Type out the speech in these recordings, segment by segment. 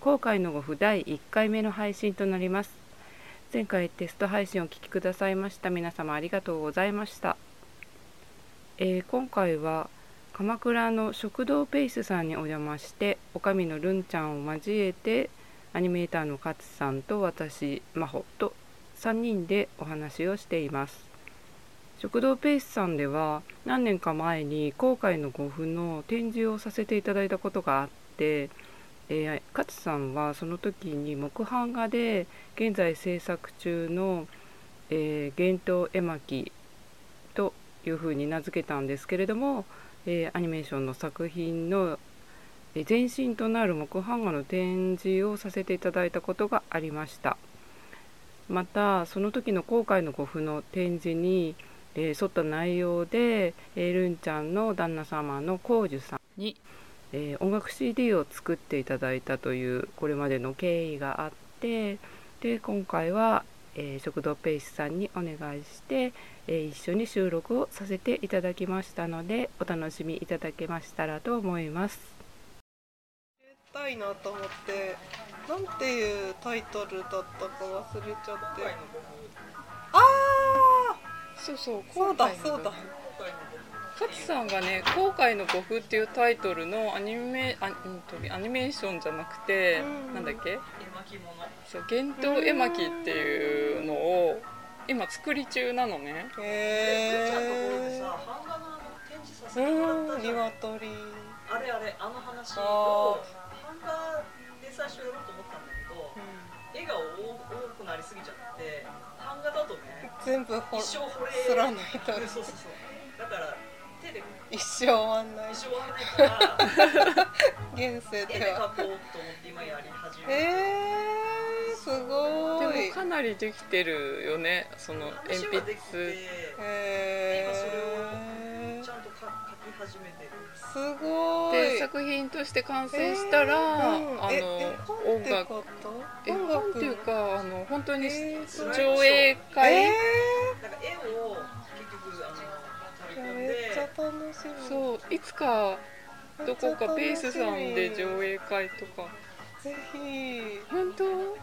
後悔のご不第1回目の配信となります。前回テスト配信をお聞きくださいました。皆様ありがとうございました、えー今回は鎌倉の食堂ペースさんにお邪魔しておかみのるんちゃんを交えてアニメーターの勝さんと私真帆と3人でお話をしています。食堂ペースさんでは何年か前に後悔の5分の展示をさせていただいたことがあって、えー、勝さんはその時に木版画で現在制作中の「えー、幻冬絵巻」というふうに名付けたんですけれども、えーアニメーションの作品の前身となる木版画の展示をさせていただいたことがありました。またその時の後悔の5分の展示に、えー沿った内容で、えールンちゃんの旦那様の幸樹さんに、えー音楽 CD を作っていただいたというこれまでの経緯があってで今回は、えー食堂ペースさんにお願いして、えー一緒に収録をさせていただきましたのでお楽しみいただけましたらと思います。入れたいなと思ってなんていうタイトルだったか忘れちゃって。あそうそうあそうだそうだ勝さんがね「後悔の呉風」っていうタイトルのアニメア,、うんと、アニメーションじゃなくて、うんなんだっけ？そう幻冬絵巻っていうのを今作り中なのね。へえさ版画のあの展示させてもらったあれあれあの話。あを版画で最初やろうと思ったんだけど絵が多多くなりすぎちゃって版画だとね全部ほ一生掘れすらないと。そうそうそう一生終わんない。一生割れないから。現世絵ででは描こうと思って今やり始めて、えー、すごでいもかなりできてるよね。その鉛筆。てへ今それえをちゃんと描き始めてる。すごでい作品として完成したら、うん。あの音楽。っていうかあの本当にえー上映会、えないつかどこかペースさんで上映会とか。ぜひ。本当？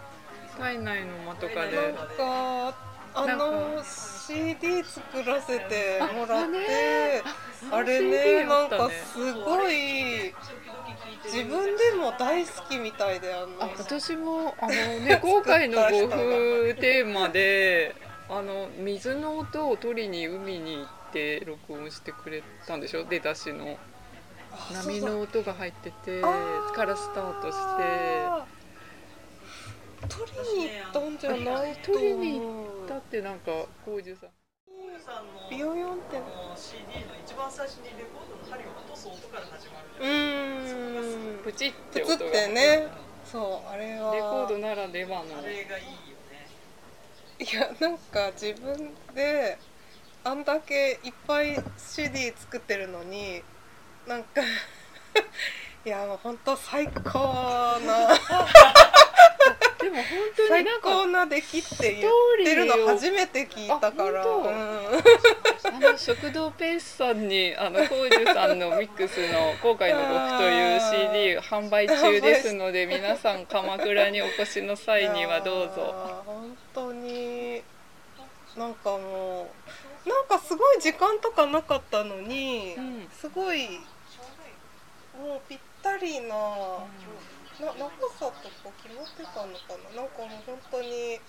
体内の間とかで。なんかあの CD 作らせてもらってあれねあなんかすごい自分でも大好きみたいであのあ私もあのね 今回のご風テーマであの水の音を取りに海に行って録音してくれたんでしょ？出だしの。あ波の音が入っててからスタートして。取りに行ったんじゃないと取りに思うだってなんか浩二さん。ビヨヨンって。CD の一番最初にレコードの針を落とす音から始まるうん。プチってプツっ音がてねそう。あれは。レコードならではの。あれがいいよ。ねいやなんか自分であんだけいっぱい CD 作ってるのになんかいやもう本当最高な。でも本当に最高な出来って言ってるの初めて聞いたから。うん。あの食堂ペースさんにあの浩二さんのミックスの「後悔の僕」という CD 販売中ですので皆さん鎌倉にお越しの際にはどうぞになんかもうなんかすごい時間とかなかったのに、うん。すごいもうぴったりな、な長さとか決まってたのかな。なんかもう本当に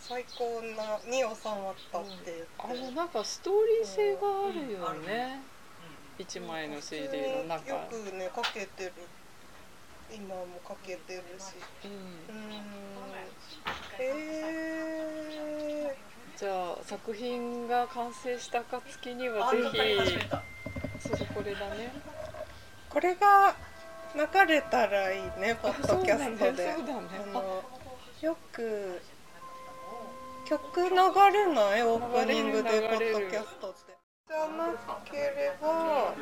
最高なに収まったって言って、あのなんかストーリー性があるよね。一枚の CD の中。よくねかけてる今もかけてるしうん。うーんえじゃあ作品が完成した暁にはぜひそうそうこれだね。ー、これが流れたらいいねポッドキャストで、そうだねそうだね。あのよく曲流れないオープニングでポッドキャストって。じゃなければ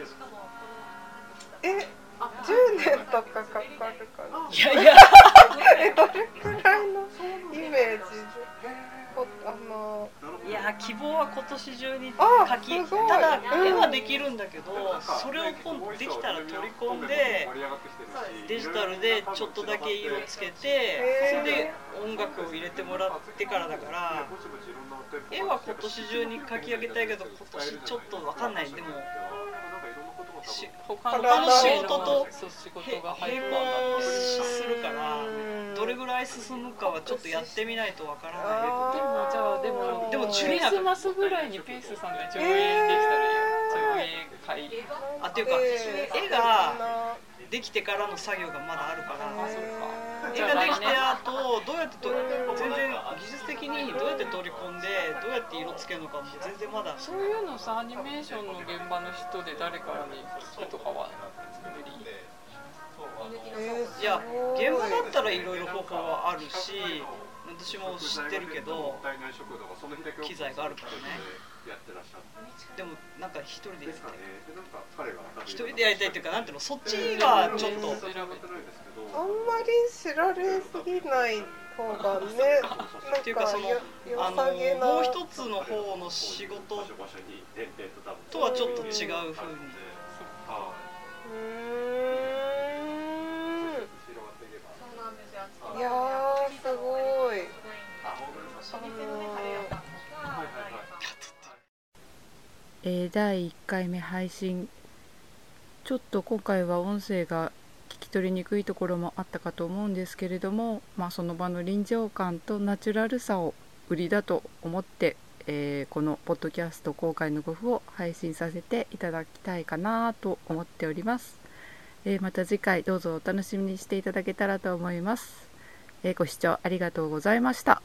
え10年とかかかるかな？いやいや。え どれくらいのイメージ？あのいや希望は今年中にあ描きただうん。絵はできるんだけどそれを今度できたら取り込んでデジタルでちょっとだけ色つけてそれで音楽を入れてもらってからだから絵は今年中に描き上げたいけど今年ちょっと分かんない。でもし他他の仕事とそう仕事へが入並行するからうんどれぐらい進むかはちょっとやってみないとわからない。あでもじゃあでもでもクリスマスぐらいにペースさんで上演できたらいいよ上映会。あっていうかえー絵ができてからの作業がまだあるから絵ができてあとどうやってと全然技術的にどうやって取り込んでどうやって色つけるのかも全然まだ。そういうのさアニメーションの現場の人で誰かに聞くとかはいや現場だったらいろいろ方法はあるし私も知ってるけど機材があるからねでもなんか一人でやりたい。一人でやりたいっていうかなんていうのそっちがちょっと。あんまり知られすぎない方がねなんっていうかそのよあのもう一つの方の仕事とはちょっと違う風にうーえー第1回目配信。ちょっと今回は音声が聞き取りにくいところもあったかと思うんですけれども、まあ、その場の臨場感とナチュラルさを売りだと思って、えーこのポッドキャスト公開の5分を配信させていただきたいかなと思っております、えーまた次回どうぞお楽しみにしていただけたらと思います、えーご視聴ありがとうございました。